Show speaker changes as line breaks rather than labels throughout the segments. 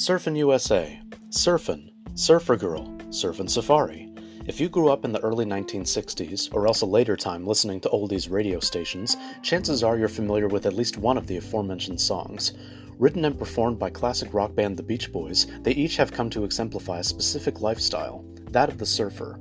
Surfin' USA, Surfin', Surfer Girl, Surfin' Safari. If you grew up in the early 1960s, or else a later time listening to oldies radio stations, chances are you're familiar with at least one of the aforementioned songs. Written and performed by classic rock band The Beach Boys, they each have come to exemplify a specific lifestyle, that of the surfer.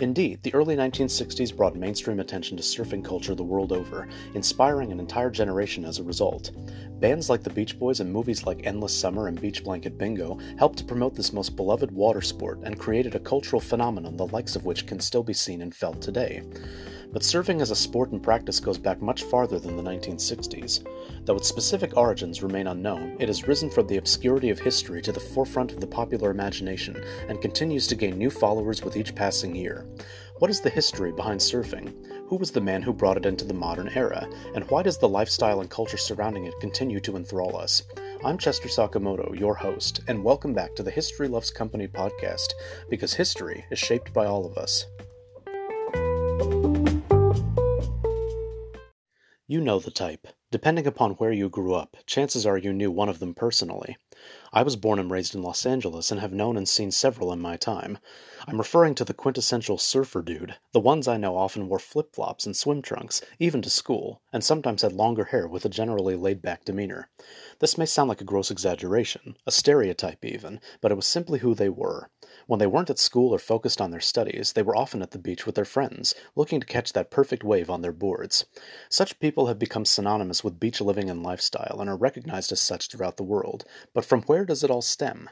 Indeed, the early 1960s brought mainstream attention to surfing culture the world over, inspiring an entire generation as a result. Bands like the Beach Boys and movies like Endless Summer and Beach Blanket Bingo helped to promote this most beloved water sport and created a cultural phenomenon the likes of which can still be seen and felt today. But surfing as a sport and practice goes back much farther than the 1960s. Though its specific origins remain unknown, it has risen from the obscurity of history to the forefront of the popular imagination and continues to gain new followers with each passing year. What is the history behind surfing? Who was the man who brought it into the modern era? And why does the lifestyle and culture surrounding it continue to enthrall us? I'm Chester Sakamoto, your host, and welcome back to the History Loves Company podcast, because history is shaped by all of us. You know the type. Depending upon where you grew up, chances are you knew one of them personally. I was born and raised in Los Angeles and have known and seen several in my time. I'm referring to the quintessential surfer dude. The ones I know often wore flip flops and swim trunks, even to school, and sometimes had longer hair with a generally laid back demeanor. This may sound like a gross exaggeration, a stereotype even, but it was simply who they were. When they weren't at school or focused on their studies, they were often at the beach with their friends, looking to catch that perfect wave on their boards. Such people have become synonymous with beach living and lifestyle and are recognized as such throughout the world. But from where does it all stem?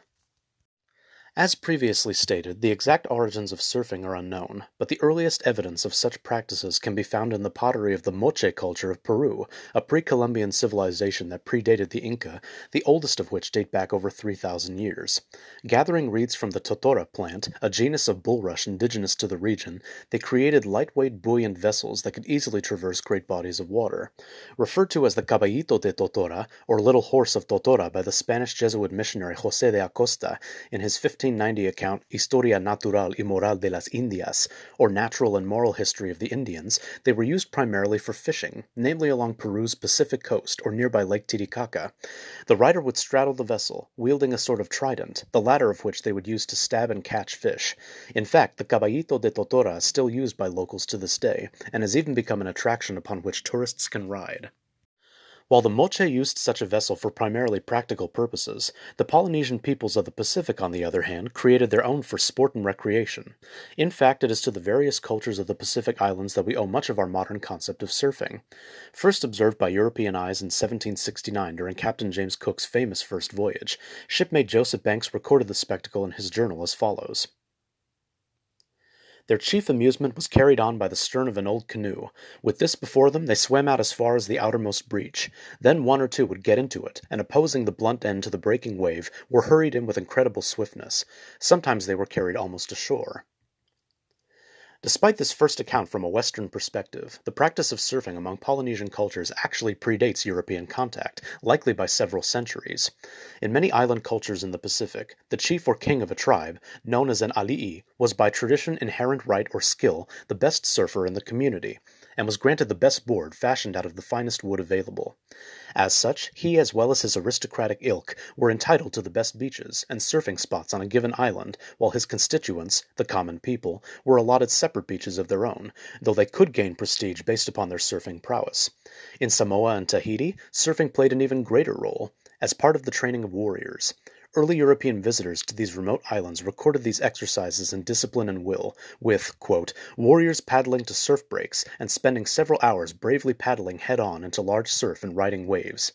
As previously stated, the exact origins of surfing are unknown, but the earliest evidence of such practices can be found in the pottery of the Moche culture of Peru, a pre Columbian civilization that predated the Inca, the oldest of which date back over 3,000 years. Gathering reeds from the totora plant, a genus of bulrush indigenous to the region, they created lightweight, buoyant vessels that could easily traverse great bodies of water. Referred to as the Caballito de Totora, or Little Horse of Totora, by the Spanish Jesuit missionary Jose de Acosta in his 1590 account Historia Natural y Moral de las Indias, or Natural and Moral History of the Indians, they were used primarily for fishing, namely along Peru's Pacific coast or nearby Lake Titicaca. The rider would straddle the vessel, wielding a sort of trident, the latter of which they would use to stab and catch fish. In fact, the Caballito de Totora is still used by locals to this day, and has even become an attraction upon which tourists can ride. While the Moche used such a vessel for primarily practical purposes, the Polynesian peoples of the Pacific, on the other hand, created their own for sport and recreation. In fact, it is to the various cultures of the Pacific Islands that we owe much of our modern concept of surfing. First observed by European eyes in 1769 during Captain James Cook's famous first voyage, shipmate Joseph Banks recorded the spectacle in his journal as follows. Their chief amusement was carried on by the stern of an old canoe. With this before them, they swam out as far as the outermost breach. Then one or two would get into it, and opposing the blunt end to the breaking wave, were hurried in with incredible swiftness. Sometimes they were carried almost ashore. Despite this first account from a Western perspective, the practice of surfing among Polynesian cultures actually predates European contact, likely by several centuries. In many island cultures in the Pacific, the chief or king of a tribe, known as an alii, was by tradition, inherent right, or skill the best surfer in the community, and was granted the best board fashioned out of the finest wood available. As such, he as well as his aristocratic ilk were entitled to the best beaches and surfing spots on a given island, while his constituents, the common people, were allotted separate beaches of their own, though they could gain prestige based upon their surfing prowess. In Samoa and Tahiti, surfing played an even greater role, as part of the training of warriors. Early European visitors to these remote islands recorded these exercises in discipline and will, with warriors paddling to surf breaks and spending several hours bravely paddling head on into large surf and riding waves.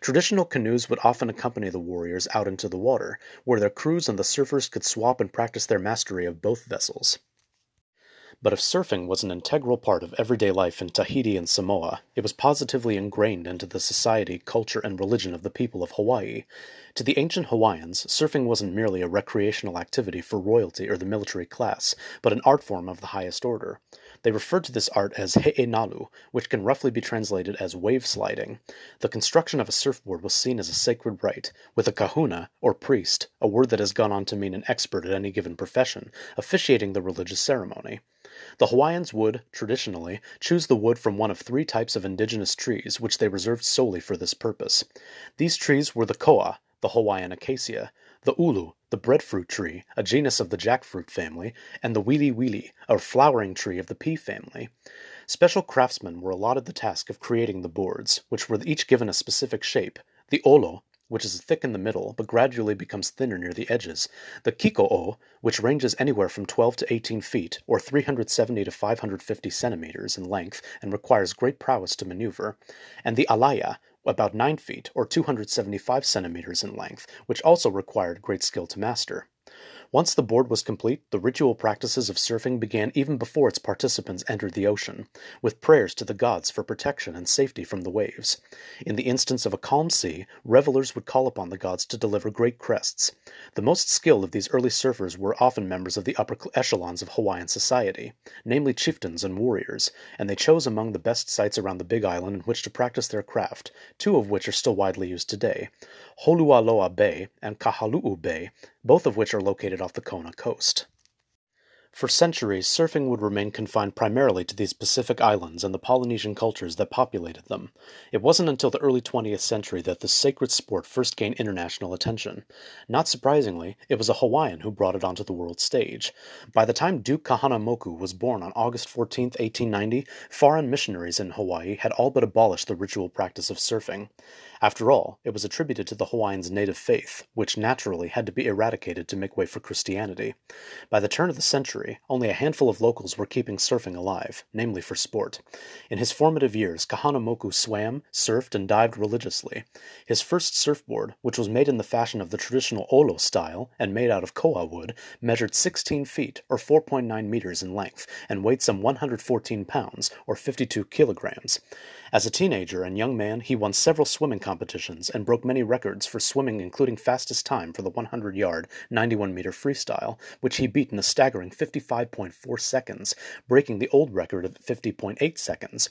Traditional canoes would often accompany the warriors out into the water, where their crews and the surfers could swap and practice their mastery of both vessels. But if surfing was an integral part of everyday life in Tahiti and Samoa, it was positively ingrained into the society, culture, and religion of the people of Hawaii. To the ancient Hawaiians, surfing wasn't merely a recreational activity for royalty or the military class, but an art form of the highest order. They referred to this art as he'enalu, which can roughly be translated as wave sliding. The construction of a surfboard was seen as a sacred rite, with a kahuna, or priest, a word that has gone on to mean an expert at any given profession, officiating the religious ceremony. The Hawaiians would, traditionally, choose the wood from one of three types of indigenous trees which they reserved solely for this purpose. These trees were the koa, the Hawaiian acacia, the ulu, the breadfruit tree, a genus of the jackfruit family, and the wili wili, a flowering tree of the pea family. Special craftsmen were allotted the task of creating the boards, which were each given a specific shape, the olo, which is thick in the middle, but gradually becomes thinner near the edges, the kiko'o, which ranges anywhere from 12 to 18 feet, or 370 to 550 centimeters in length and requires great prowess to maneuver, and the alaia, about 9 feet, or 275 centimeters in length, which also required great skill to master. Once the board was complete, the ritual practices of surfing began even before its participants entered the ocean, with prayers to the gods for protection and safety from the waves. In the instance of a calm sea, revelers would call upon the gods to deliver great crests. The most skilled of these early surfers were often members of the upper echelons of Hawaiian society, namely chieftains and warriors, and they chose among the best sites around the Big Island in which to practice their craft, two of which are still widely used today Holualoa Bay and Kahaluu Bay, both of which are located off the Kona coast. For centuries, surfing would remain confined primarily to these Pacific islands and the Polynesian cultures that populated them. It wasn't until the early 20th century that this sacred sport first gained international attention. Not surprisingly, it was a Hawaiian who brought it onto the world stage. By the time Duke Kahanamoku was born on August 14, 1890, foreign missionaries in Hawaii had all but abolished the ritual practice of surfing. After all, it was attributed to the Hawaiians' native faith, which naturally had to be eradicated to make way for Christianity. By the turn of the century, only a handful of locals were keeping surfing alive, namely for sport. In his formative years, Kahanamoku swam, surfed, and dived religiously. His first surfboard, which was made in the fashion of the traditional olo style and made out of koa wood, measured 16 feet, or 4.9 meters in length, and weighed some 114 pounds, or 52 kilograms. As a teenager and young man, he won several swimming competitions and broke many records for swimming, including fastest time for the 100 yard, 91 meter freestyle, which he beat in a staggering 55.4 seconds, breaking the old record of 50.8 seconds.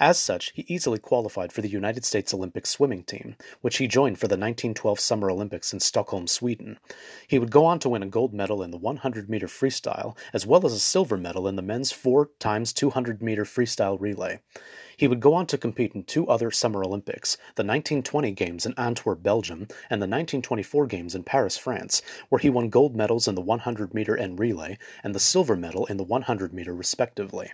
As such, he easily qualified for the United States Olympic swimming team, which he joined for the 1912 Summer Olympics in Stockholm, Sweden. He would go on to win a gold medal in the 100 meter freestyle, as well as a silver medal in the men's 4 times 200 meter freestyle relay. He would go on to compete in two other Summer Olympics, the 1920 Games in Antwerp, Belgium, and the 1924 Games in Paris, France, where he won gold medals in the 100 meter and relay and the silver medal in the 100 meter respectively.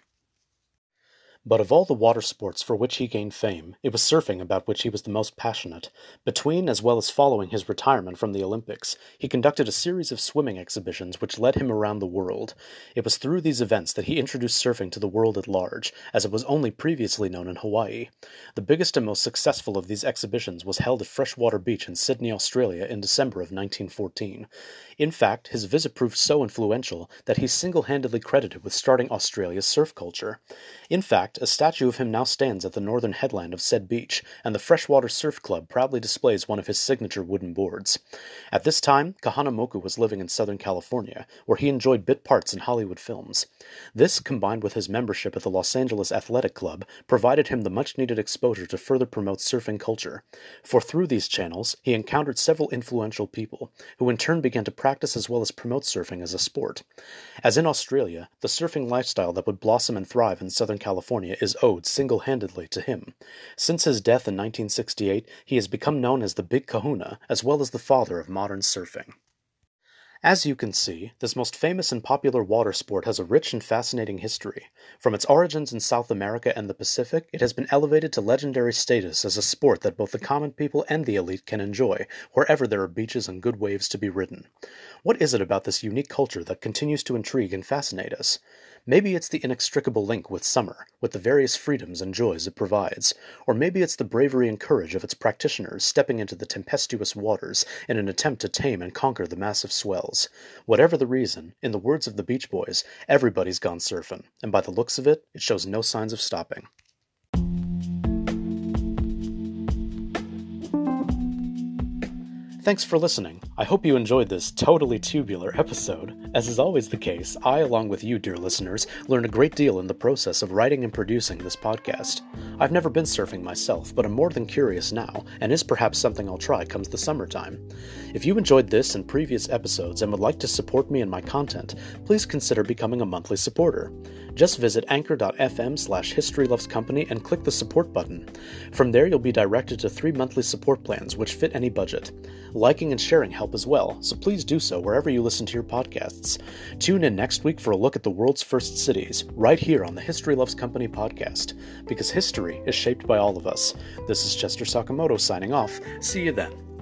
But of all the water sports for which he gained fame, it was surfing about which he was the most passionate. Between as well as following his retirement from the Olympics, he conducted a series of swimming exhibitions which led him around the world. It was through these events that he introduced surfing to the world at large, as it was only previously known in Hawaii. The biggest and most successful of these exhibitions was held at Freshwater Beach in Sydney, Australia in December of 1914. In fact, his visit proved so influential that he's single handedly credited with starting Australia's surf culture. In fact, a statue of him now stands at the northern headland of said beach, and the Freshwater Surf Club proudly displays one of his signature wooden boards. At this time, Kahanamoku was living in Southern California, where he enjoyed bit parts in Hollywood films. This, combined with his membership at the Los Angeles Athletic Club, provided him the much needed exposure to further promote surfing culture. For through these channels, he encountered several influential people, who in turn began to practice as well as promote surfing as a sport. As in Australia, the surfing lifestyle that would blossom and thrive in Southern California is owed single handedly to him. Since his death in 1968, he has become known as the Big Kahuna, as well as the father of modern surfing. As you can see, this most famous and popular water sport has a rich and fascinating history. From its origins in South America and the Pacific, it has been elevated to legendary status as a sport that both the common people and the elite can enjoy, wherever there are beaches and good waves to be ridden. What is it about this unique culture that continues to intrigue and fascinate us? Maybe it's the inextricable link with summer, with the various freedoms and joys it provides, or maybe it's the bravery and courage of its practitioners stepping into the tempestuous waters in an attempt to tame and conquer the massive swells. Whatever the reason, in the words of the Beach Boys, everybody's gone surfing, and by the looks of it, it shows no signs of stopping. Thanks for listening. I hope you enjoyed this totally tubular episode. As is always the case, I, along with you, dear listeners, learned a great deal in the process of writing and producing this podcast. I've never been surfing myself, but I'm more than curious now, and is perhaps something I'll try comes the summertime. If you enjoyed this and previous episodes and would like to support me and my content, please consider becoming a monthly supporter. Just visit anchor.fm slash historylovescompany and click the support button. From there, you'll be directed to three monthly support plans which fit any budget. Liking and sharing help as well, so please do so wherever you listen to your podcasts. Tune in next week for a look at the world's first cities, right here on the History Loves Company podcast, because history is shaped by all of us. This is Chester Sakamoto signing off. See you then.